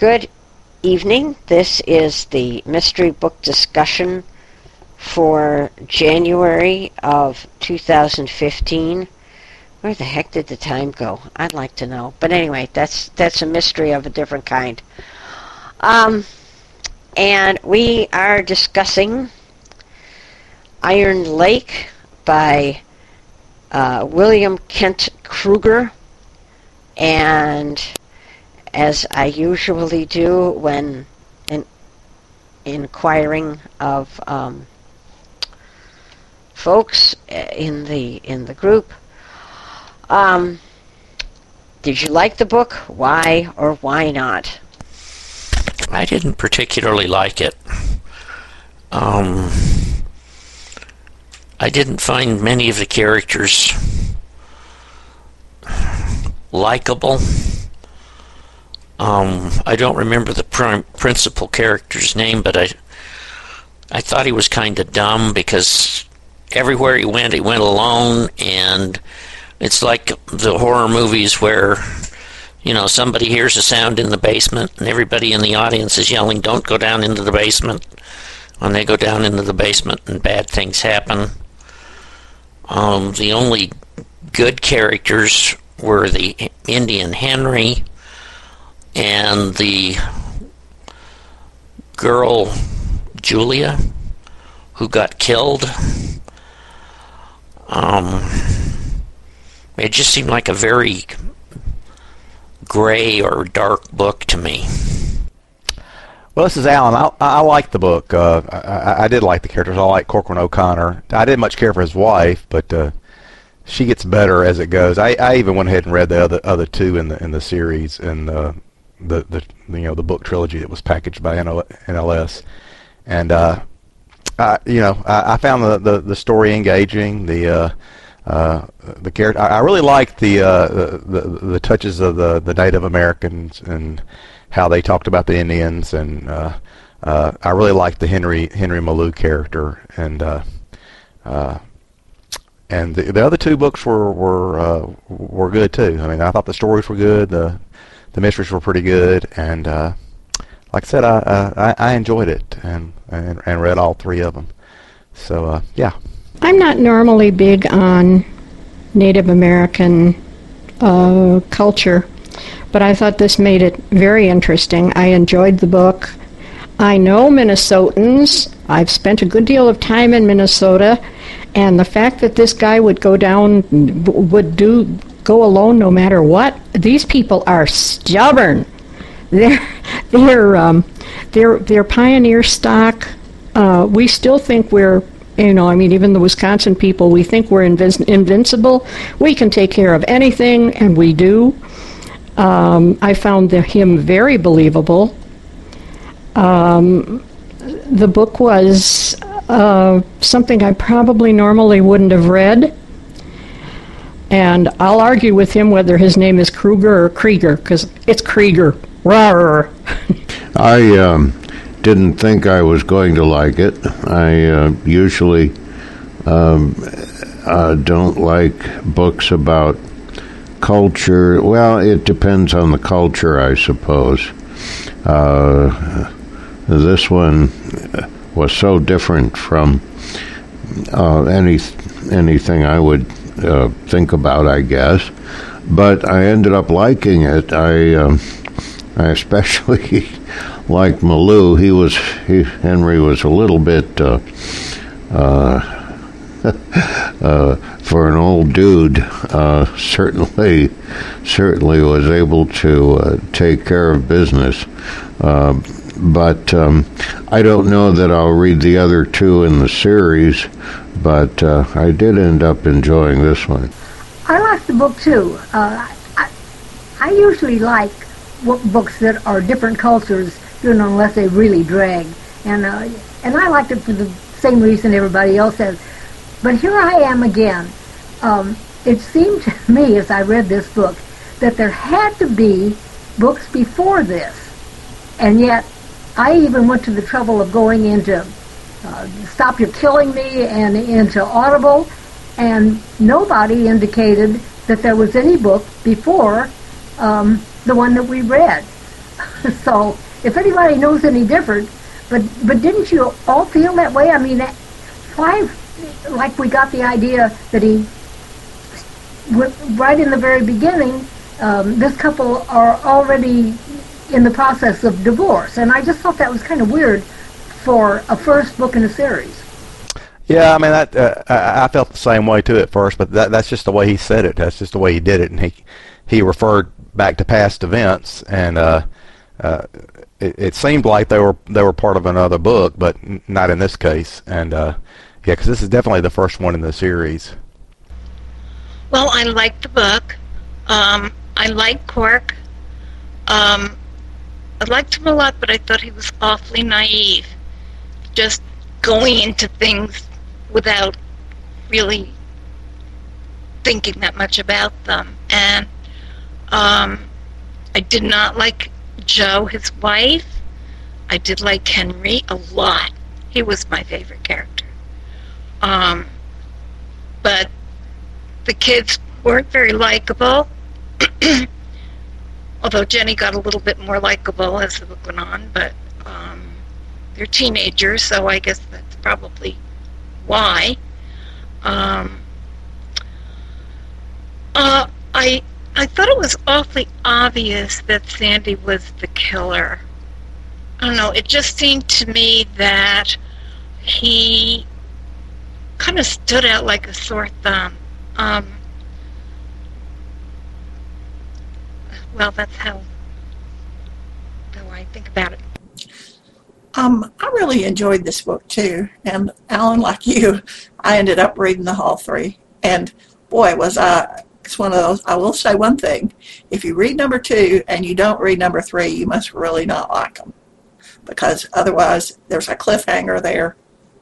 Good evening. This is the mystery book discussion for January of 2015. Where the heck did the time go? I'd like to know. But anyway, that's that's a mystery of a different kind. Um, and we are discussing Iron Lake by uh, William Kent Krueger. And as I usually do when in, inquiring of um, folks in the in the group, um, did you like the book? Why or why not? I didn't particularly like it. Um, I didn't find many of the characters likable. Um, I don't remember the prim- principal character's name, but I I thought he was kind of dumb because everywhere he went, he went alone, and it's like the horror movies where you know somebody hears a sound in the basement, and everybody in the audience is yelling, "Don't go down into the basement." When they go down into the basement, and bad things happen. Um, the only good characters were the Indian Henry and the girl Julia who got killed. Um, it just seemed like a very gray or dark book to me. Well, this is Alan. I, I like the book. Uh, I, I did like the characters. I like Corcoran O'Connor. I didn't much care for his wife, but uh, she gets better as it goes. I, I even went ahead and read the other other two in the in the series and uh, the the you know the book trilogy that was packaged by NLS, and uh, I, you know I, I found the, the, the story engaging. The uh, uh, the character I, I really liked the, uh, the, the the touches of the the Native Americans and how they talked about the Indians, and uh, I really liked the Henry Henry Meloux character, and and the, the other two books were were were good too. I mean, I thought the stories were good, the the mysteries were pretty good, and uh, like I said, I, uh, I I enjoyed it and, and and read all three of them. So uh, yeah. I'm not normally big on Native American uh, culture, but I thought this made it very interesting. I enjoyed the book. I know Minnesotans. I've spent a good deal of time in Minnesota, and the fact that this guy would go down, would do, go alone no matter what. These people are stubborn. They're, they're, um, they're, they're pioneer stock. Uh, we still think we're you know, I mean, even the Wisconsin people, we think we're invin- invincible. We can take care of anything, and we do. Um, I found the, him very believable. Um, the book was uh, something I probably normally wouldn't have read. And I'll argue with him whether his name is Kruger or Krieger, because it's Krieger. Rawr. I um, didn't think I was going to like it. I uh, usually um, uh, don't like books about culture. Well, it depends on the culture, I suppose. Uh, this one was so different from uh, any anything I would uh, think about, I guess. But I ended up liking it. I um, I especially liked Meloux. He was he, Henry was a little bit. Uh, uh, uh, for an old dude, uh, certainly, certainly was able to uh, take care of business. Uh, but um, I don't know that I'll read the other two in the series. But uh, I did end up enjoying this one. I like the book too. Uh, I, I usually like books that are different cultures, you know, unless they really drag. And and I liked it for the same reason everybody else has but here I am again. Um, it seemed to me as I read this book that there had to be books before this. And yet I even went to the trouble of going into uh, Stop You're Killing Me and into Audible, and nobody indicated that there was any book before um, the one that we read. so if anybody knows any different, but but didn't you all feel that way? I mean, why? Like we got the idea that he, right in the very beginning, um, this couple are already in the process of divorce, and I just thought that was kind of weird for a first book in a series. Yeah, I mean that uh, I, I felt the same way too at first, but that, that's just the way he said it. That's just the way he did it, and he he referred back to past events, and uh, uh, it, it seemed like they were they were part of another book, but not in this case. And uh, yeah, because this is definitely the first one in the series. Well, I liked the book. Um, I like Cork. Um, I liked him a lot, but I thought he was awfully naive. Just going into things without really thinking that much about them. And um, I did not like Jo, his wife. I did like Henry a lot. He was my favorite character. Um, but the kids weren't very likable. Although Jenny got a little bit more likable as the book went on, but um, they're teenagers, so I guess that's probably why. Um, uh, I I thought it was awfully obvious that Sandy was the killer. I don't know. It just seemed to me that he kind of stood out like a sore thumb. Um, well, that's how how I think about it. Um, I really enjoyed this book too, and Alan, like you, I ended up reading the whole three, and boy, was I! It's one of those. I will say one thing: if you read number two and you don't read number three, you must really not like them, because otherwise there's a cliffhanger there.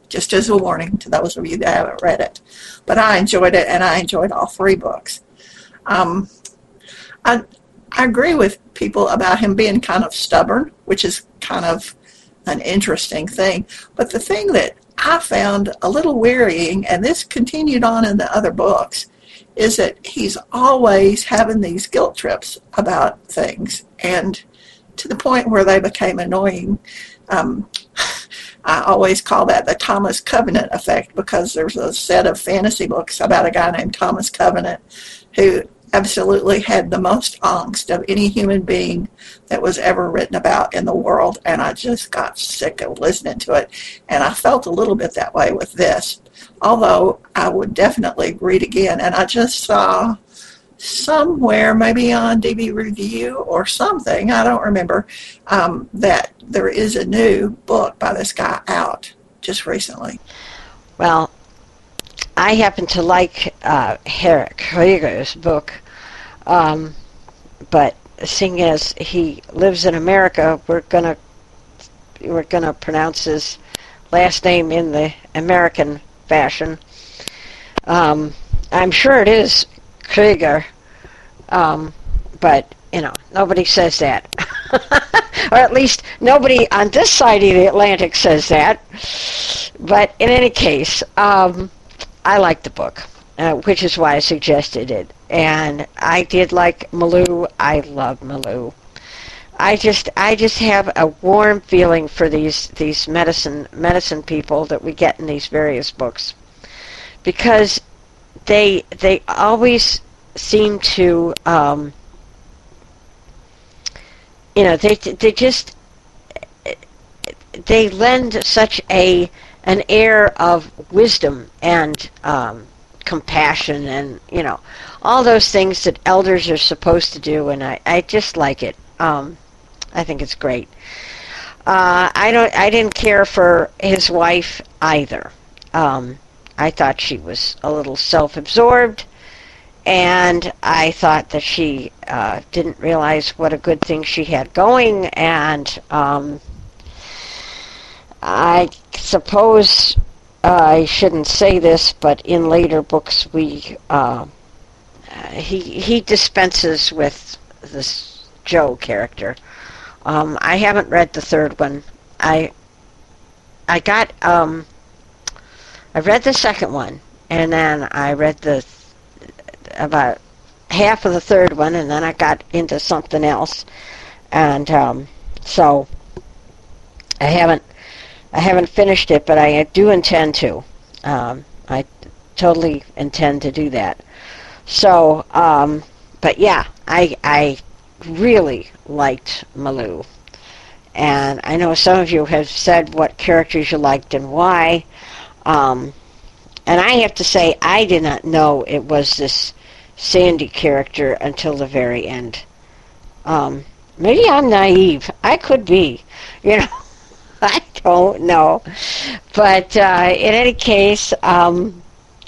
Just as a warning to those of you that haven't read it, but I enjoyed it, and I enjoyed all three books. Um, I I agree with people about him being kind of stubborn, which is kind of an interesting thing. But the thing that I found a little wearying, and this continued on in the other books, is that he's always having these guilt trips about things, and to the point where they became annoying. Um, I always call that the Thomas Covenant effect because there's a set of fantasy books about a guy named Thomas Covenant who absolutely had the most angst of any human being that was ever written about in the world, and I just got sick of listening to it. And I felt a little bit that way with this, although I would definitely read again. And I just saw somewhere, maybe on DB Review or something, I don't remember, um, that there is a new book by this guy out just recently. Well, I happen to like uh, Herrick Krieger's book, um, but seeing as he lives in America, we're gonna we're gonna pronounce his last name in the American fashion. Um, I'm sure it is Krieger, um, but you know nobody says that, or at least nobody on this side of the Atlantic says that. But in any case. Um, I liked the book, uh, which is why I suggested it. And I did like Meloux. I love Meloux. I just I just have a warm feeling for these these medicine medicine people that we get in these various books because they they always seem to um, you know they they just they lend such a an air of wisdom and um, compassion and you know all those things that elders are supposed to do and I, I just like it. Um, I think it's great. Uh, I don't I didn't care for his wife either. Um, I thought she was a little self-absorbed and I thought that she uh, didn't realize what a good thing she had going and um, I suppose I shouldn't say this, but in later books we uh, he he dispenses with this Jo character. Um, I haven't read the third one. I I got um, I read the second one, and then I read the about half of the third one, and then I got into something else, and um, So I haven't I haven't finished it, but I do intend to. Um, I totally intend to do that. So, um, but yeah, I I really liked Meloux, and I know some of you have said what characters you liked and why. Um, and I have to say, I did not know it was this Sandy character until the very end. Um, maybe I'm naive. I could be, you know. I don't know, but uh, in any case, um,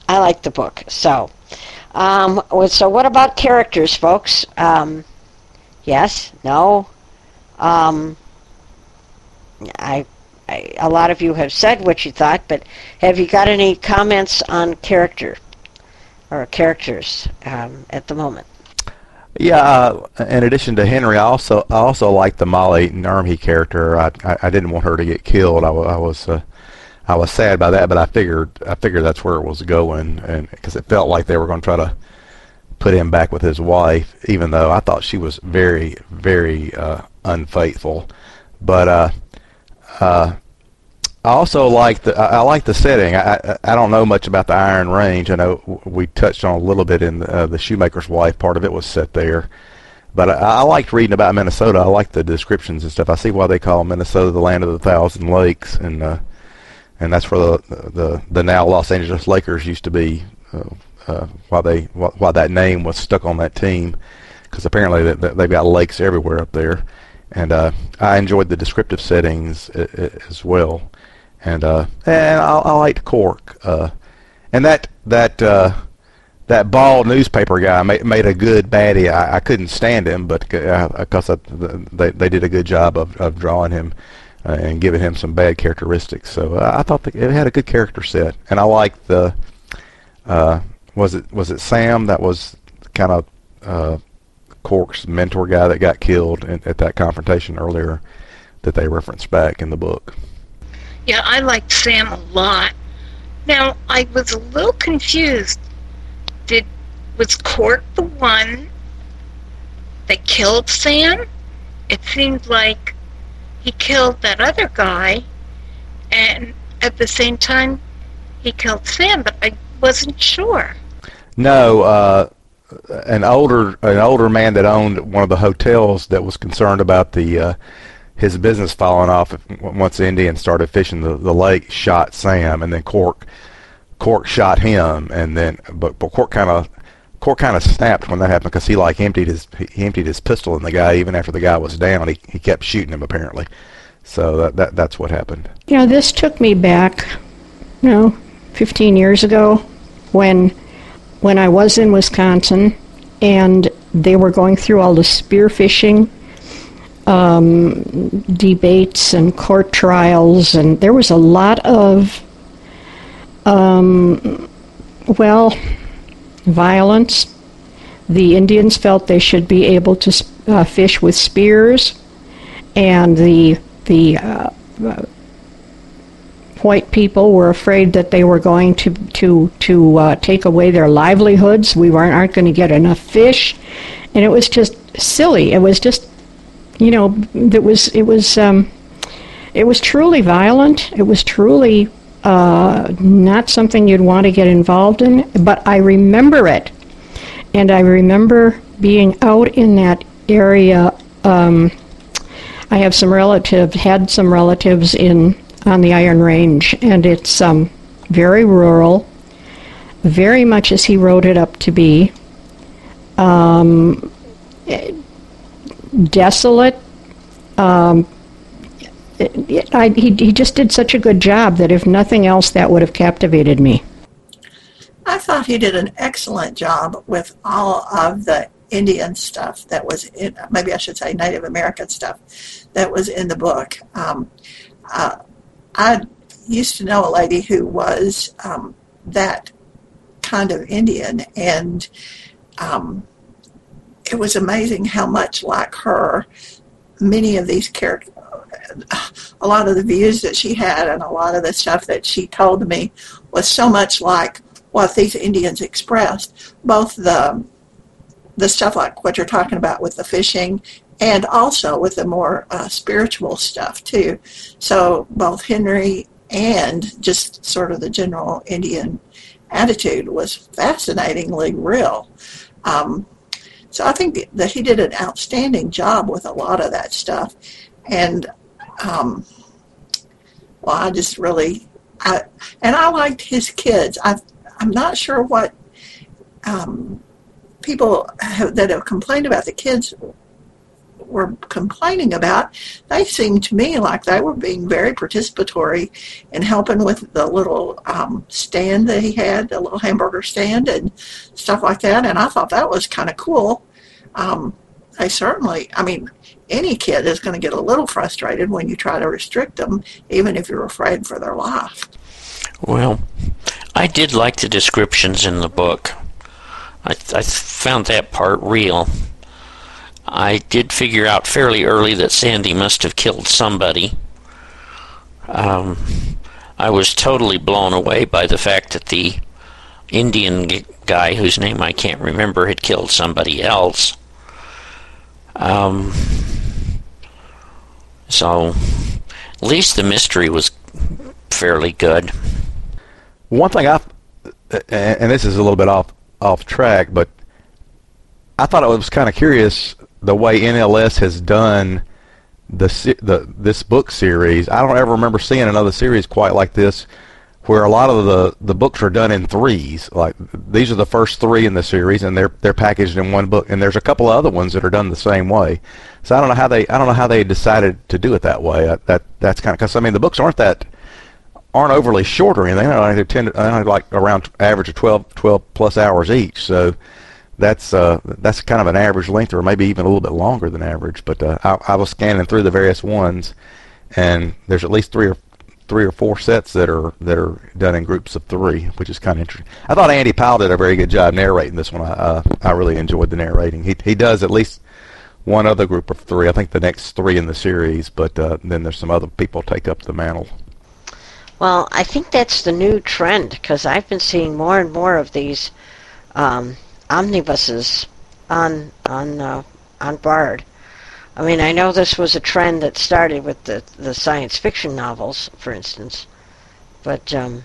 I like the book. So, um, so what about characters, folks? Um, yes, no. Um, I, I, a lot of you have said what you thought, but have you got any comments on character or characters um, at the moment? Yeah, uh, in addition to Henry, I also I also like the Molly Nurmi character. I, I, I didn't want her to get killed. I, I was uh, I was sad by that, but I figured I figured that's where it was going, and because it felt like they were going to try to put him back with his wife, even though I thought she was very very uh, unfaithful. But uh, uh, I also like the I, like the setting. I, I, don't know much about the Iron Range. I know we touched on a little bit in the, uh, the Shoemaker's Wife. Part of it was set there, but I, I liked reading about Minnesota. I like the descriptions and stuff. I see why they call Minnesota the land of the thousand lakes, and uh, and that's where the, the the now Los Angeles Lakers used to be. Uh, uh, why they why, that name was stuck on that team, because apparently they, they've got lakes everywhere up there, and uh, I enjoyed the descriptive settings as well and uh, and I, I liked Cork, uh, and that that uh, that bald newspaper guy made, made a good baddie. I, I couldn't stand him, but because uh, they they did a good job of, of drawing him uh, and giving him some bad characteristics. So uh, I thought it had a good character set, and I liked the uh, was it was it Sam that was kind of uh, Cork's mentor guy that got killed in, at that confrontation earlier that they referenced back in the book. Yeah, I liked Sam a lot. Now, I was a little confused. Did was Cork the one that killed Sam? It seemed like he killed that other guy, and at the same time, he killed Sam, but I wasn't sure. No, uh, an older an older man that owned one of the hotels that was concerned about the uh, his business falling off once the Indians started fishing the, the lake shot Sam and then Cork Cork shot him and then but, but Cork kind of Cork kind of snapped when that happened because he like emptied his he emptied his pistol in the guy even after the guy was down. He he kept shooting him apparently. So that, that that's what happened. You know this took me back you know 15 years ago when when I was in Wisconsin and they were going through all the spearfishing um, debates and court trials, and there was a lot of, um, well, violence. The Indians felt they should be able to uh, fish with spears, and the the uh, uh, white people were afraid that they were going to to to uh, take away their livelihoods. We weren't aren't going to get enough fish, and it was just silly. It was just you know, that was it was um, it was truly violent. It was truly uh, not something you'd want to get involved in. But I remember it, and I remember being out in that area. Um, I have some relatives, had some relatives in on the Iron Range, and it's um, very rural, very much as he wrote it up to be. Um, desolate. Um, I, he, he just did such a good job that if nothing else, that would have captivated me. I thought he did an excellent job with all of the Indian stuff that was in, maybe I should say Native American stuff that was in the book. Um, uh, I used to know a lady who was um, that kind of Indian, and um, it was amazing how much like her many of these characters a lot of the views that she had and a lot of the stuff that she told me was so much like what these Indians expressed. Both the the stuff like what you're talking about with the fishing and also with the more uh, spiritual stuff too. So both Henry and just sort of the general Indian attitude was fascinatingly real. Um, so I think that he did an outstanding job with a lot of that stuff, and um, well, I just really, I and I liked his kids. I I'm not sure what um, people have, that have complained about the kids were complaining about, they seemed to me like they were being very participatory in helping with the little um, stand that he had, the little hamburger stand and stuff like that. And I thought that was kind of cool. Um, they certainly, I mean, any kid is going to get a little frustrated when you try to restrict them, even if you're afraid for their life. Well, I did like the descriptions in the book. I, I found that part real. I did figure out fairly early that Sandy must have killed somebody. Um, I was totally blown away by the fact that the Indian guy, whose name I can't remember, had killed somebody else. Um, so, at least the mystery was fairly good. One thing I, and this is a little bit off off track, but I thought it was kind of curious the way NLS has done the the this book series. I don't ever remember seeing another series quite like this, where a lot of the the books are done in threes. Like these are the first three in the series, and they're they're packaged in one book. And there's a couple of other ones that are done the same way. So I don't know how they I don't know how they decided to do it that way. That that's kind of because I mean the books aren't that aren't overly short or anything. They're tend to, like around average of 12, 12 plus hours each. So that's uh, that's kind of an average length, or maybe even a little bit longer than average. But uh, I, I, was scanning through the various ones, and there's at least three or three or four sets that are that are done in groups of three, which is kind of interesting. I thought Andy Powell did a very good job narrating this one. I uh, I really enjoyed the narrating. He he does at least one other group of three. I think the next three in the series, but uh, then there's some other people take up the mantle. Well, I think that's the new trend because I've been seeing more and more of these um, omnibuses on on uh, on Bard. I mean, I know this was a trend that started with the the science fiction novels, for instance, but um,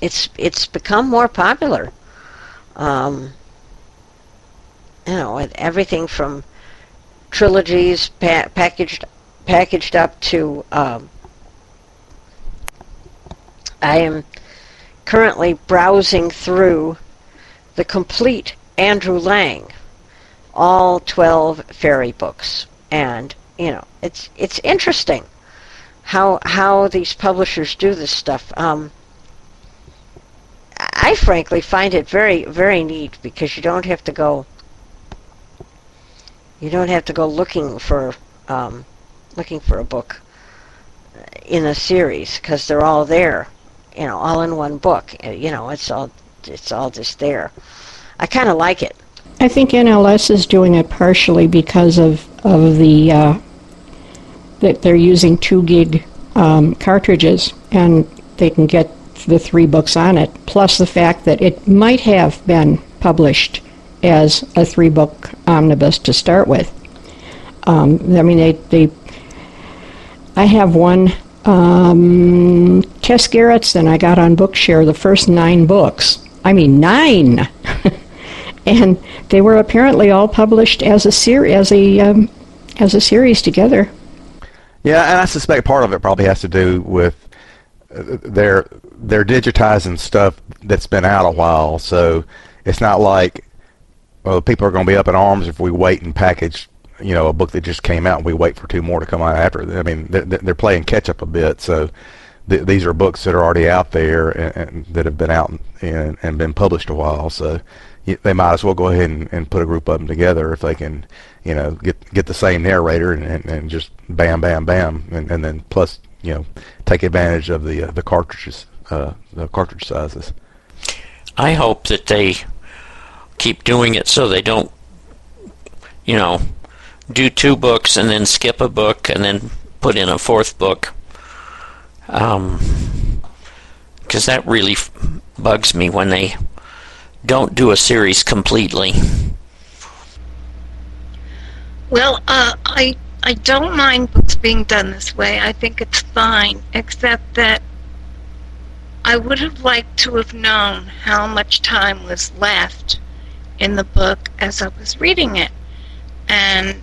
it's it's become more popular. Um, you know, with everything from trilogies pa- packaged packaged up to um, I am currently browsing through the complete Andrew Lang, all 12 fairy books. And, you know, it's it's interesting how how these publishers do this stuff. Um, I frankly find it very very neat because you don't have to go you don't have to go looking for um, looking for a book in a series because they're all there you know, all in one book. You know, it's all it's all just there. I kind of like it. I think NLS is doing it partially because of of the uh, that they're using two gig um, cartridges and they can get the three books on it. Plus the fact that it might have been published as a three book omnibus to start with. Um, I mean, they they. I have one um, Tess Gerritsen, I got on Bookshare the first nine books. I mean, nine! and they were apparently all published as a ser- as a um, as a series together. Yeah, and I suspect part of it probably has to do with uh, their they're digitizing stuff that's been out a while, so it's not like well, people are going to be up in arms if we wait and package you know a book that just came out and we wait for two more to come out after. I mean, they're, they're playing catch up a bit. So th- these are books that are already out there and, and that have been out and, and been published a while. So they might as well go ahead and, and put a group of them together if they can, you know, get get the same narrator and, and, just bam, bam, bam, and, and then plus you know take advantage of the uh, the cartridges, uh, the cartridge sizes. I hope that they keep doing it so they don't, you know, do two books and then skip a book and then put in a fourth book. Um, because that really f- bugs me when they don't do a series completely. Well, uh, I I don't mind books being done this way. I think it's fine, except that I would have liked to have known how much time was left in the book as I was reading it. And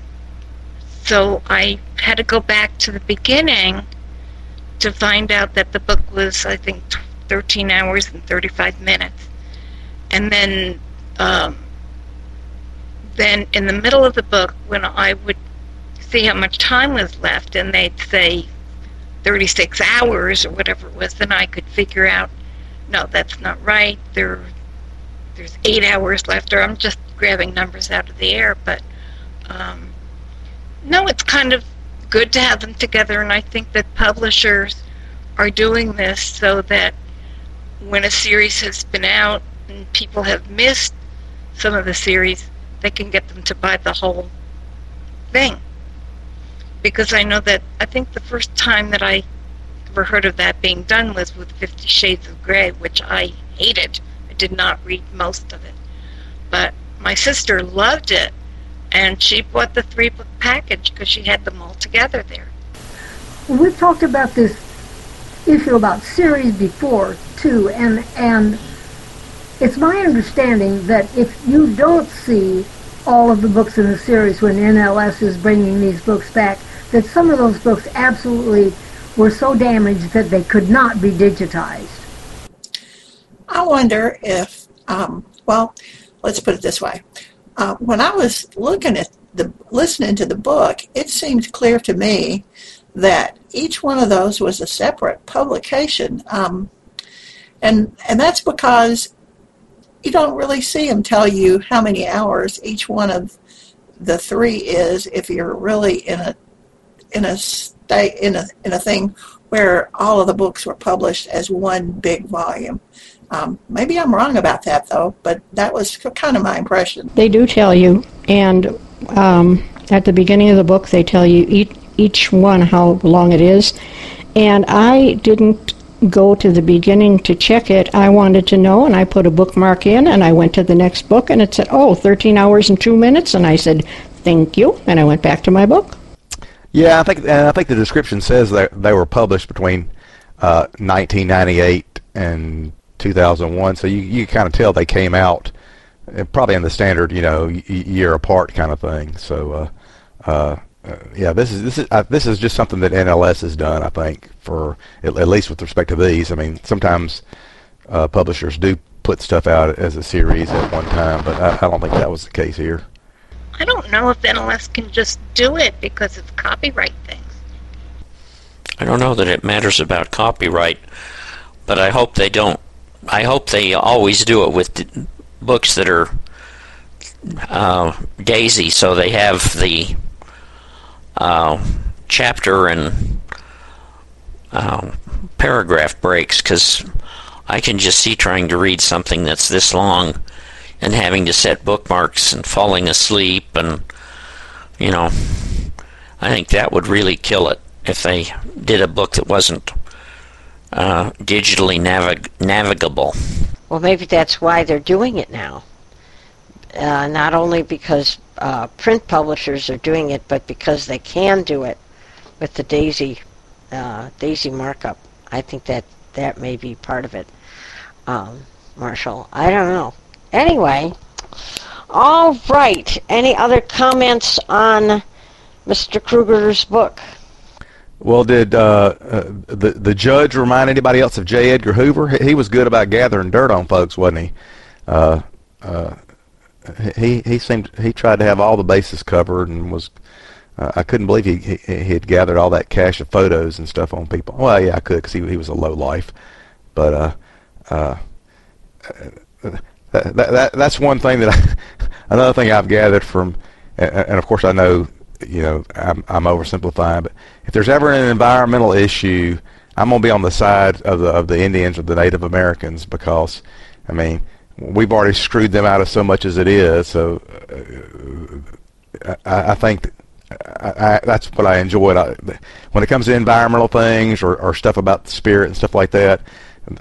so I had to go back to the beginning to find out that the book was, I think, 13 hours and 35 minutes. And then, um, then in the middle of the book, when I would see how much time was left, and they'd say 36 hours or whatever it was, then I could figure out, no, that's not right. There, there's eight hours left, or I'm just grabbing numbers out of the air. But um, no, it's kind of good to have them together, and I think that publishers are doing this so that when a series has been out and people have missed some of the series, they can get them to buy the whole thing. Because I know that I think the first time that I ever heard of that being done was with Fifty Shades of Grey, which I hated. I did not read most of it. But my sister loved it, and she bought the three book package because she had them all together there. Well, we've talked about this issue about series before too, and and it's my understanding that if you don't see all of the books in the series when NLS is bringing these books back, that some of those books absolutely were so damaged that they could not be digitized. I wonder if, um, well, let's put it this way. Uh, when I was looking at the, listening to the book, it seemed clear to me that each one of those was a separate publication. Um, and, and that's because you don't really see them tell you how many hours each one of the three is if you're really in a in a state in a in a thing where all of the books were published as one big volume. Um, maybe I'm wrong about that though, but that was kind of my impression. They do tell you, and um, at the beginning of the book, they tell you each, each one how long it is. And I didn't go to the beginning to check it. I wanted to know, and I put a bookmark in, and I went to the next book, and it said, oh, 13 hours and two minutes. And I said, thank you, and I went back to my book. Yeah, I think I think the description says that they were published between uh, 1998 and 2001. So you you kind of tell they came out uh, probably in the standard you know year apart kind of thing. So uh, uh, uh, yeah, this is this is uh, this is just something that NLS has done. I think for at, at least with respect to these. I mean, sometimes uh, publishers do put stuff out as a series at one time, but I, I don't think that was the case here. I don't know if NLS can just do it because it's copyright things. I don't know that it matters about copyright, but I hope they don't. I hope they always do it with books that are uh, Daisy, so they have the uh, chapter and uh, paragraph breaks because I can just see trying to read something that's this long and having to set bookmarks and falling asleep and you know I think that would really kill it if they did a book that wasn't uh, digitally navig- navigable. Well, maybe that's why they're doing it now. Uh, not only because uh, print publishers are doing it, but because they can do it with the Daisy uh, Daisy markup. I think that that may be part of it, um, Marshall. I don't know. Anyway, all right. Any other comments on Mr. Krueger's book? Well, did uh, uh, the the judge remind anybody else of J. Edgar Hoover? He, he was good about gathering dirt on folks, wasn't he? Uh, uh, he he seemed he tried to have all the bases covered and was. Uh, I couldn't believe he, he had gathered all that cache of photos and stuff on people. Well, yeah, I could because he he was a low life, but uh, that, that that's one thing that I, another thing I've gathered from, and, and of course I know you know I'm I'm oversimplifying, but if there's ever an environmental issue, I'm gonna be on the side of the of the Indians or the Native Americans because, I mean, we've already screwed them out of so much as it is. So uh, I, I think I, I, that's what I enjoyed. I, when it comes to environmental things or, or stuff about the spirit and stuff like that,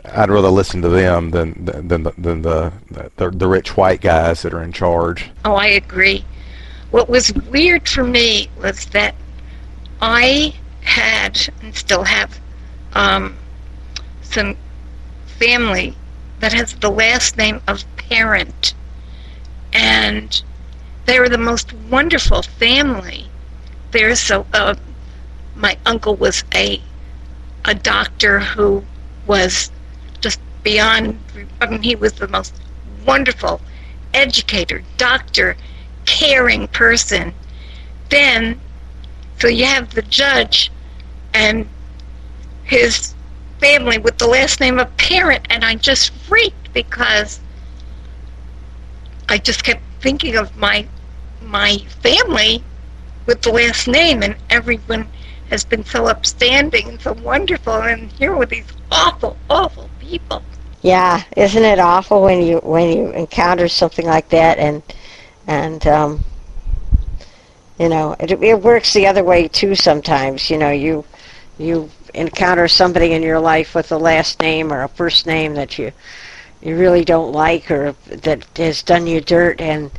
I'd rather listen to them than than than the, than the, the the rich white guys that are in charge. Oh, I agree. What was weird for me was that I had and still have um, some family that has the last name of parent, and they were the most wonderful family. There, so uh, my uncle was a a doctor who was just beyond. I mean, he was the most wonderful educator, doctor, caring person. Then, so you have the judge and his family with the last name of parent, and I just freaked because I just kept thinking of my my family with the last name, and everyone has been so upstanding and so wonderful, and here were these awful, awful people. Yeah, isn't it awful when you when you encounter something like that and and um, you know it, it works the other way too sometimes. You know you you encounter somebody in your life with a last name or a first name that you you really don't like or that has done you dirt and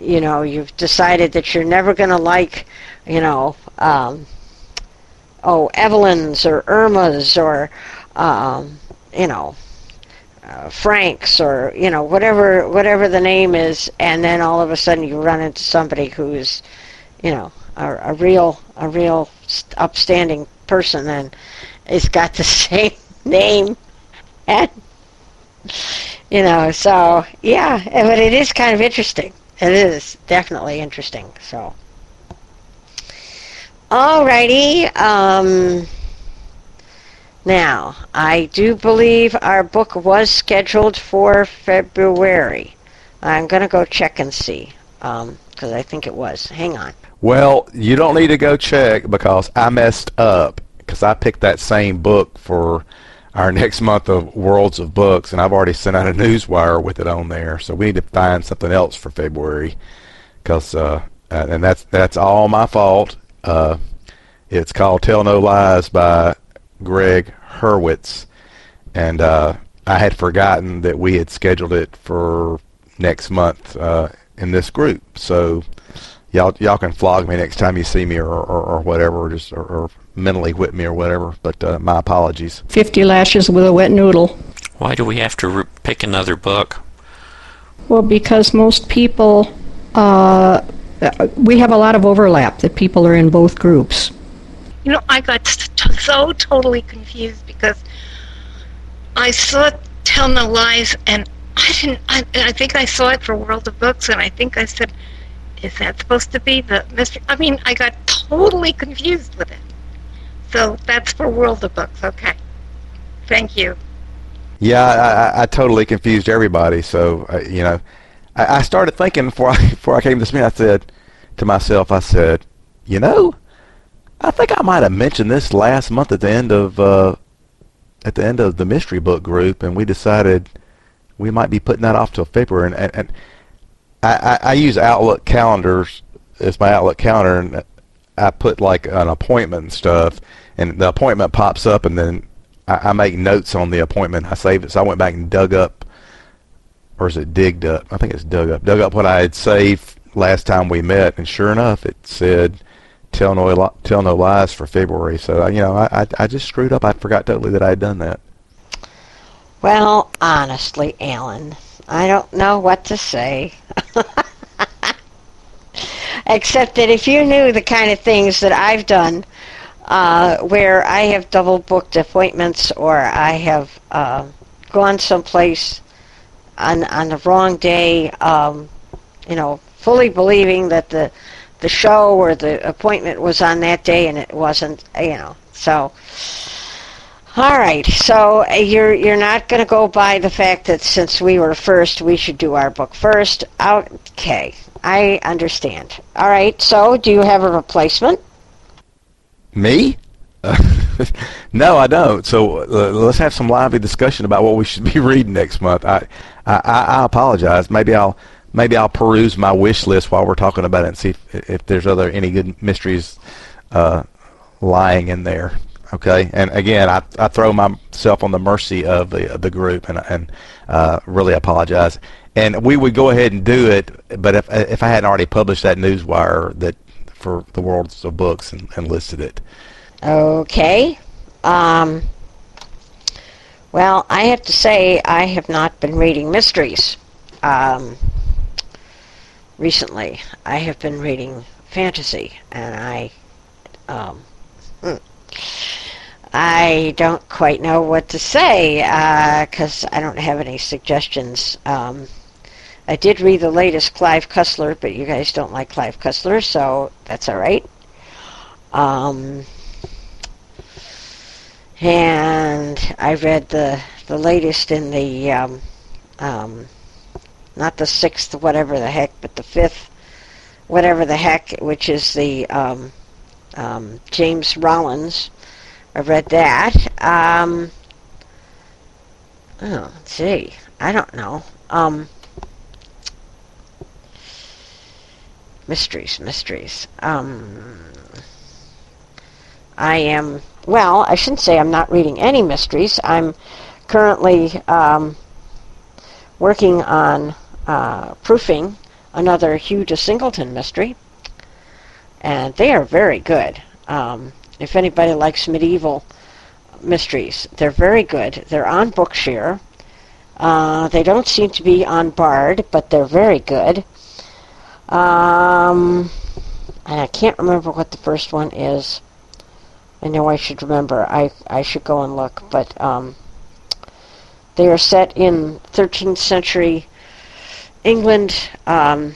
you know you've decided that you're never going to like you know um, oh Evelyn's or Irma's or um, you know uh, Frank's or you know whatever whatever the name is, and then all of a sudden you run into somebody who's you know a, a real a real upstanding person and it's got the same name and you know so yeah but it is kind of interesting. It is definitely interesting so. Alrighty um now i do believe our book was scheduled for february i'm going to go check and see because um, i think it was hang on well, you don't need to go check because I messed up because I picked that same book for our next month of Worlds of Books, and I've already sent out a newswire with it on there. So we need to find something else for February, because uh, and that's that's all my fault. Uh, it's called Tell No Lies by Gregg Hurwitz, and uh, I had forgotten that we had scheduled it for next month uh, in this group. So y'all y'all can flog me next time you see me or or, or whatever, or just or, or, mentally whip me or whatever. But uh, my apologies. Fifty lashes with a wet noodle. Why do we have to re- pick another book? Well, because most people, uh, we have a lot of overlap. That people are in both groups. You know, I got so totally confused because I saw Tell No Lies and I didn't. I, I think I saw it for World of Books, and I think I said is that supposed to be the mystery? I mean, I got totally confused with it. So that's for World of Books. Okay. Thank you. Yeah, I, I totally confused everybody. So uh, you know, I, I, started thinking before I before I came to this. I said to myself, I said, you know, I think I might have mentioned this last month at the end of uh, at the end of the mystery book group, and we decided we might be putting that off till February. And, and I, I, I use Outlook calendars as my Outlook calendar, and I put like an appointment and stuff, and the appointment pops up, and then I, I make notes on the appointment. I save it, so I went back and dug up, or is it digged up? I think it's dug up. Dug up what I had saved last time we met, and sure enough, it said tell no tell no lies for February. So you know, I, I I just screwed up. I forgot totally that I had done that. Well, honestly, Alan, I don't know what to say. Except that if you knew the kind of things that I've done, uh, where I have double booked appointments or I have uh, gone someplace on on the wrong day, um, you know, fully believing that the the show or the appointment was on that day and it wasn't, you know. So all right, so uh, you're you're not going to go by the fact that since we were first, we should do our book first. Okay, I understand. All right, so do you have a replacement? Me? no, I don't. So uh, let's have some lively discussion about what we should be reading next month. I, I, I apologize. Maybe I'll maybe I'll peruse my wish list while we're talking about it and see if, if there's other any good mysteries uh, lying in there. Okay, and again, I, I throw myself on the mercy of the the group, and and uh, really apologize. and we would go ahead and do it. But if if I hadn't already published that newswire that for the worlds of books and, and listed it. Okay. Um, well, I have to say I have not been reading mysteries um, recently. I have been reading fantasy, and I um, hmm, I don't quite know what to say because uh, I don't have any suggestions. Um, I did read the latest Clive Cussler, but you guys don't like Clive Cussler, so that's all right. Um, and I read the the latest in the um, um, not the sixth, whatever the heck, but the fifth, whatever the heck, which is the um, um, James Rollins. I read that. Um, oh, let's see. I don't know. Um, mysteries, mysteries. Um, I am, well, I shouldn't say I'm not reading any mysteries. I'm currently um, working on uh, proofing another Hugh de Singleton mystery, and they are very good. Um, if anybody likes medieval mysteries, they're very good. They're on Bookshare. Uh, they don't seem to be on Bard, but they're very good. Um, and I can't remember what the first one is. I know I should remember. I I should go and look, but um, they are set in 13th century England, um,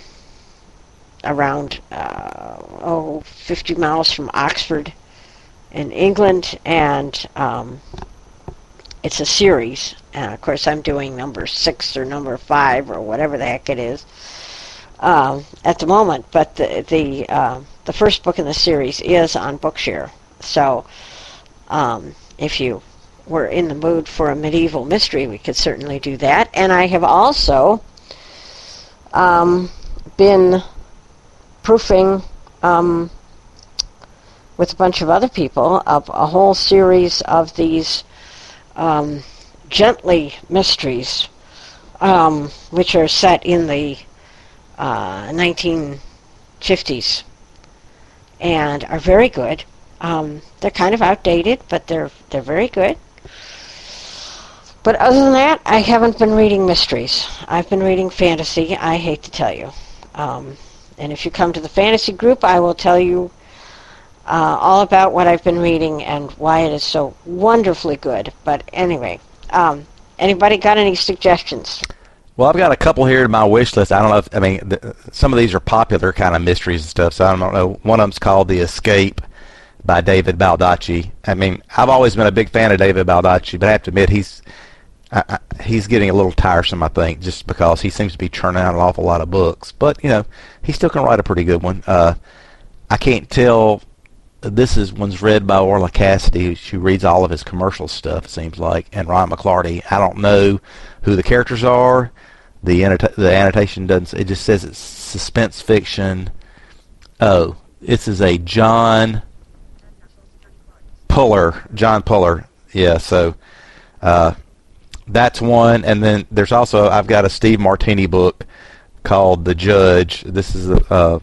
around uh, oh 50 miles from Oxford, in England, and um, it's a series. And of course, I'm doing number six or number five or whatever the heck it is um, at the moment. But the the uh, the first book in the series is on Bookshare. So, um, if you were in the mood for a medieval mystery, we could certainly do that. And I have also um, been proofing um, with a bunch of other people of a whole series of these um, gently mysteries, um, which are set in the uh, 1950s and are very good. Um, they're kind of outdated, but they're they're very good. But other than that, I haven't been reading mysteries. I've been reading fantasy. I hate to tell you. Um, and if you come to the fantasy group, I will tell you uh, all about what I've been reading and why it is so wonderfully good. But anyway, um, anybody got any suggestions? Well, I've got a couple here in my wish list. I don't know if I mean the, some of these are popular kind of mysteries and stuff. So I don't know. One of them's called The Escape by David Baldacci. I mean, I've always been a big fan of David Baldacci, but I have to admit he's I, he's getting a little tiresome, I think, just because he seems to be churning out an awful lot of books. But you know, he still can write a pretty good one. Uh, I can't tell. This is one's read by Orlagh Cassidy. She reads all of his commercial stuff. It seems like, and Ryan McLarty. I don't know who the characters are. The annota- the annotation doesn't. It just says it's suspense fiction. Oh, this is a John Puller. John Puller. Yeah. So. Uh, that's one, and then there's also I've got a Steve Martini book called The Judge. This is a, uh,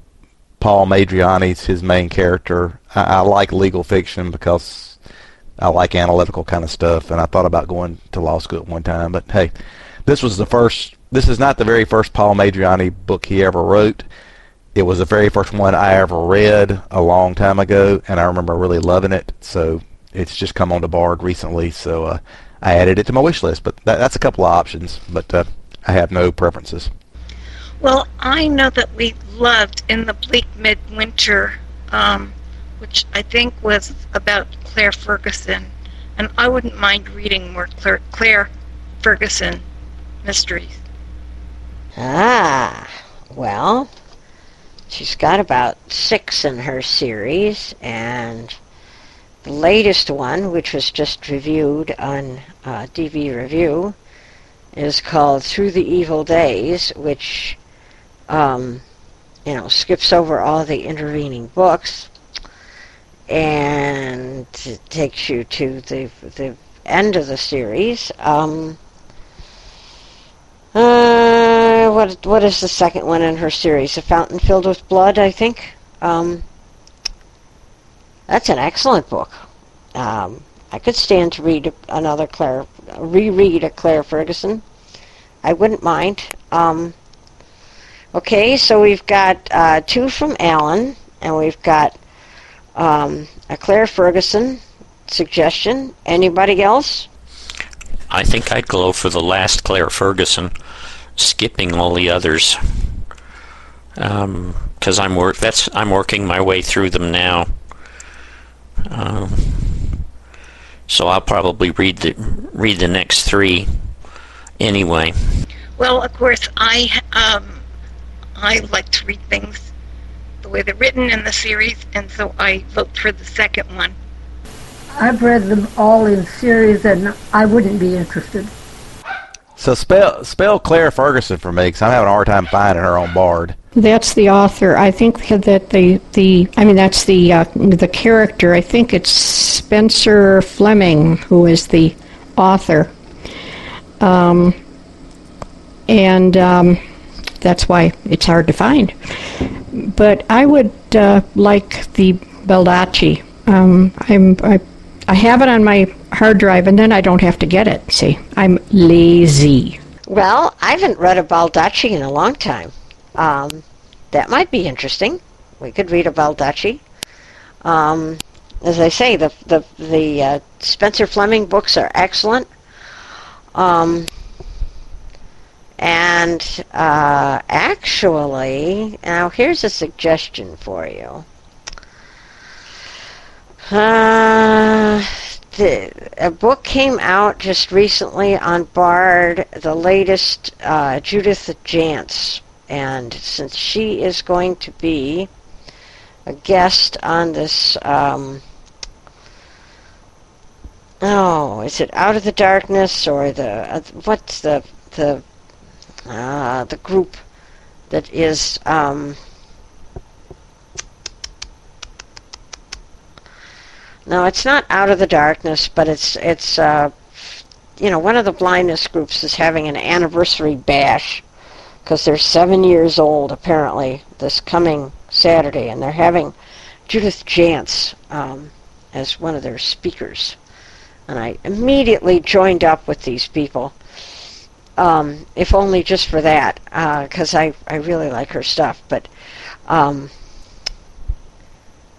Paul Madriani's his main character. I, I like legal fiction because I like analytical kind of stuff, and I thought about going to law school at one time. But hey, this was the first. This is not the very first Paul Madriani book he ever wrote. It was the very first one I ever read a long time ago, and I remember really loving it. So it's just come on to Bard recently. So uh, I added it to my wish list. But that, that's a couple of options. But uh, I have no preferences. Well, I know that we loved in the bleak midwinter, um, which I think was about Clare Fergusson, and I wouldn't mind reading more Clare, Clare Fergusson mysteries. Ah, well, she's got about six in her series, and the latest one, which was just reviewed on uh, DV Review, is called Through the Evil Days, which, um, you know, skips over all the intervening books and takes you to the the end of the series. Um, uh, what what is the second one in her series? A Fountain Filled with Blood, I think. Um, that's an excellent book. Um, I could stand to read another Clare, reread a Clare Fergusson. I wouldn't mind. Um, okay, so we've got uh, two from Alan, and we've got um, a Clare Fergusson suggestion. Anybody else? I think I'd go for the last Clare Fergusson, skipping all the others, because um, I'm work. That's I'm working my way through them now. Um, so I'll probably read the read the next three anyway. Well, of course, I um, I like to read things the way they're written in the series, and so I vote for the second one. I've read them all in series, and I wouldn't be interested. So spell spell Clare Fergusson for me, because I'm having a hard time finding her on Bard. That's the author. I think that the the I mean that's the uh, the character. I think it's Spencer Fleming who is the author. Um, and um, that's why it's hard to find. But I would uh, like the Baldacci. Um, I'm I, I have it on my hard drive, and then I don't have to get it. See, I'm lazy. Well, I haven't read a Baldacci in a long time. Um, that might be interesting. We could read about Baldacci. Um, as I say, the the the uh, Spencer Fleming books are excellent. Um, and uh, actually, now here's a suggestion for you. Uh, the, a book came out just recently on Bard, the latest uh, Judith Jance. And since she is going to be a guest on this, um, oh, is it Out of the Darkness or the, uh, what's the, the, uh, the group that is, um, No, it's not out of the darkness, but it's it's uh, you know one of the blindness groups is having an anniversary bash because they're seven years old apparently this coming Saturday, and they're having Judith Jance um, as one of their speakers, and I immediately joined up with these people. Um, if only just for that, because uh, I I really like her stuff, but. Um,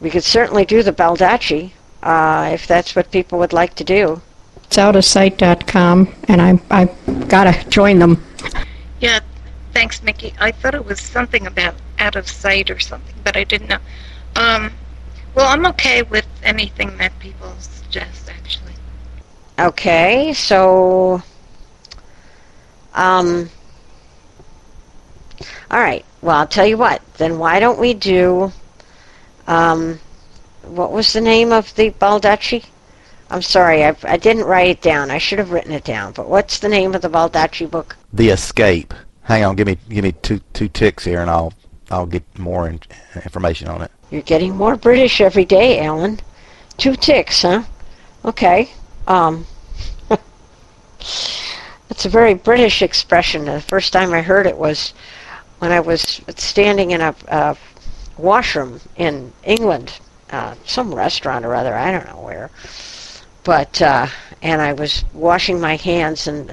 we could certainly do the Baldacci uh, if that's what people would like to do. It's outofsight.com, and I I gotta join them. Yeah, thanks, Mickey. I thought it was something about out of sight or something, but I didn't know. Um, well, I'm okay with anything that people suggest, actually. Okay, so, um, all right. Well, I'll tell you what. Then why don't we do, um, what was the name of the Baldacci? I'm sorry, I, I didn't write it down. I should have written it down. But what's the name of the Baldacci book? The Escape. Hang on, give me give me two two ticks here, and I'll I'll get more in, information on it. You're getting more British every day, Alan. Two ticks, huh? Okay. Um, it's a very British expression. The first time I heard it was when I was standing in a, a washroom in England uh, some restaurant or other, I don't know where. But uh, and I was washing my hands, and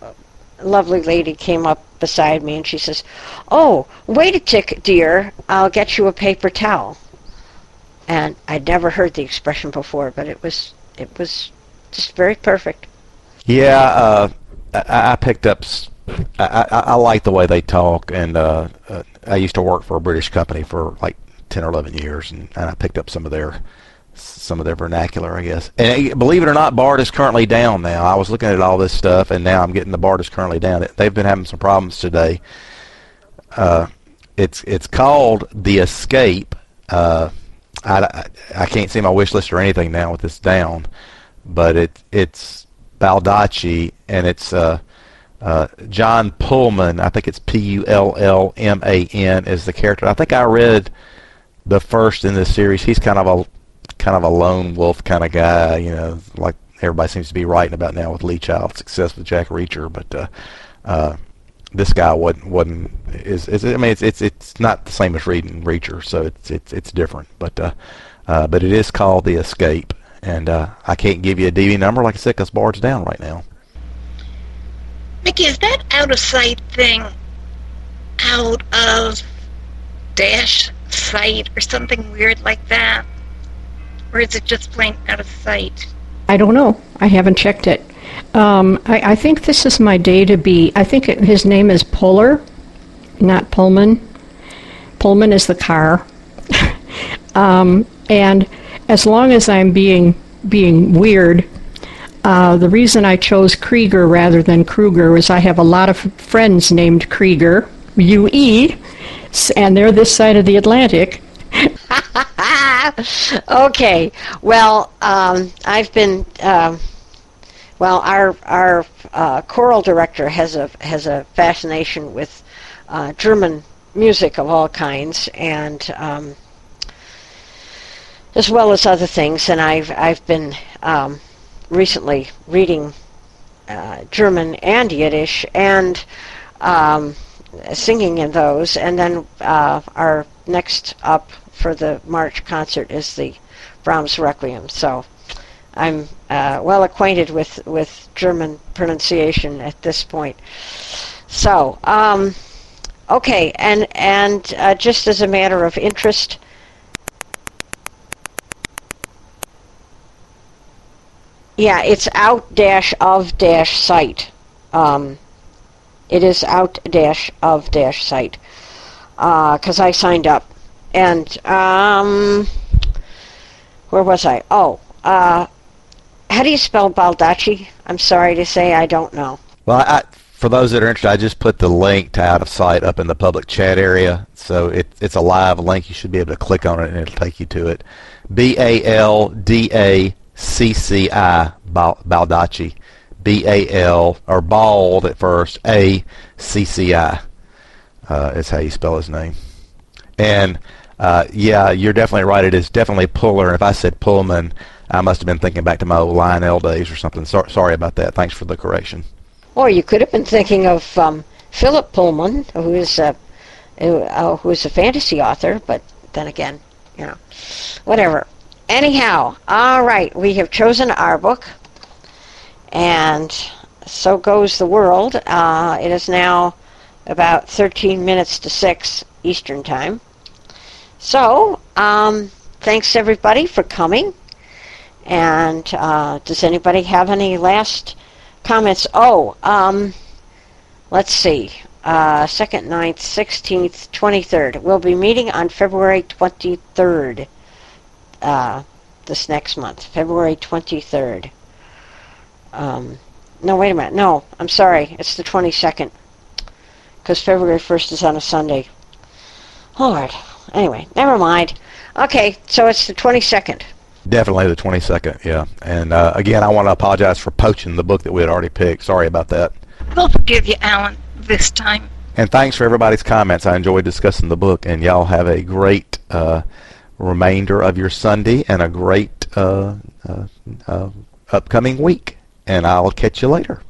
a lovely lady came up beside me, and she says, "Oh, wait a tick, dear. I'll get you a paper towel." And I'd never heard the expression before, but it was it was just very perfect. Yeah, uh, I, I picked up. I, I, I like the way they talk, and uh, uh, I used to work for a British company for like 10 or 11 years, and, and I picked up some of their some of their vernacular, I guess. And believe it or not, Bard is currently down now. I was looking at all this stuff, and now I'm getting the Bard is currently down. They've been having some problems today. Uh, it's it's called The Escape. Uh, I, I, I can't see my wish list or anything now with this down, but it it's Baldacci, and it's uh, uh, John Pullman. I think it's P U L L M A N is the character. I think I read the first in this series. He's kind of a kind of a lone wolf kind of guy, you know, like everybody seems to be writing about now with Lee Child's success with Jack Reacher. But uh, uh, this guy wasn't wasn't is, is I mean it's it's it's not the same as reading Reacher, so it's it's it's different. But uh, uh, but it is called The Escape, and uh, I can't give you a DB number like I said because Bard's down right now. Mickey, is that out of sight thing out of dash sight or something weird like that? Or is it just plain out of sight? I don't know. I haven't checked it. Um, I, I think this is my day to be. I think it, his name is Puller, not Pullman. Pullman is the car. um, and as long as I'm being being weird, uh, the reason I chose Krueger rather than Kruger was I have a lot of friends named Krueger, U-E, and they're this side of the Atlantic. okay. Well, um, I've been. Um, well, our our uh, choral director has a has a fascination with uh, German music of all kinds, and um, as well as other things. And I've I've been um, recently reading uh, German and Yiddish and um, singing in those. And then uh, our next up for the March concert is the Brahms Requiem. So I'm uh, well acquainted with, with German pronunciation at this point. So, um, okay, and and uh, just as a matter of interest, yeah, it's out dash of dash site. Um, it is out dash of dash site because uh, I signed up, and um, where was I? Oh, uh, how do you spell Baldacci? I'm sorry to say I don't know. Well, I, for those that are interested, I just put the link to out of sight up in the public chat area, so it, it's a live link. You should be able to click on it, and it'll take you to it. B A L D A C C I Baldacci. B A L or bald at first. A C C I uh, is how you spell his name. And uh, yeah, you're definitely right. It is definitely Puller. If I said Pullman, I must have been thinking back to my old Lionel days or something. So, sorry about that. Thanks for the correction. Or you could have been thinking of um, Philip Pullman, who is a uh, who is a fantasy author. But then again, you know, whatever. Anyhow, all right, we have chosen our book, and so goes the world. Uh, it is now about 13 minutes to 6 Eastern Time. So, um, thanks everybody for coming. And uh, does anybody have any last comments? Oh, um, let's see. Uh, 2nd, 9th, 16th, 23rd. We'll be meeting on February 23rd uh, this next month, February 23rd. Um, no, wait a minute. No, I'm sorry. It's the 22nd. Because February 1st is on a Sunday. Lord. Anyway, never mind. Okay, so it's the 22nd. Definitely the 22nd, yeah. And uh, again, I want to apologize for poaching the book that we had already picked. Sorry about that. We'll forgive you, Alan, this time. And thanks for everybody's comments. I enjoyed discussing the book, and y'all have a great uh, remainder of your Sunday and a great uh, uh, uh upcoming week. And I'll catch you later.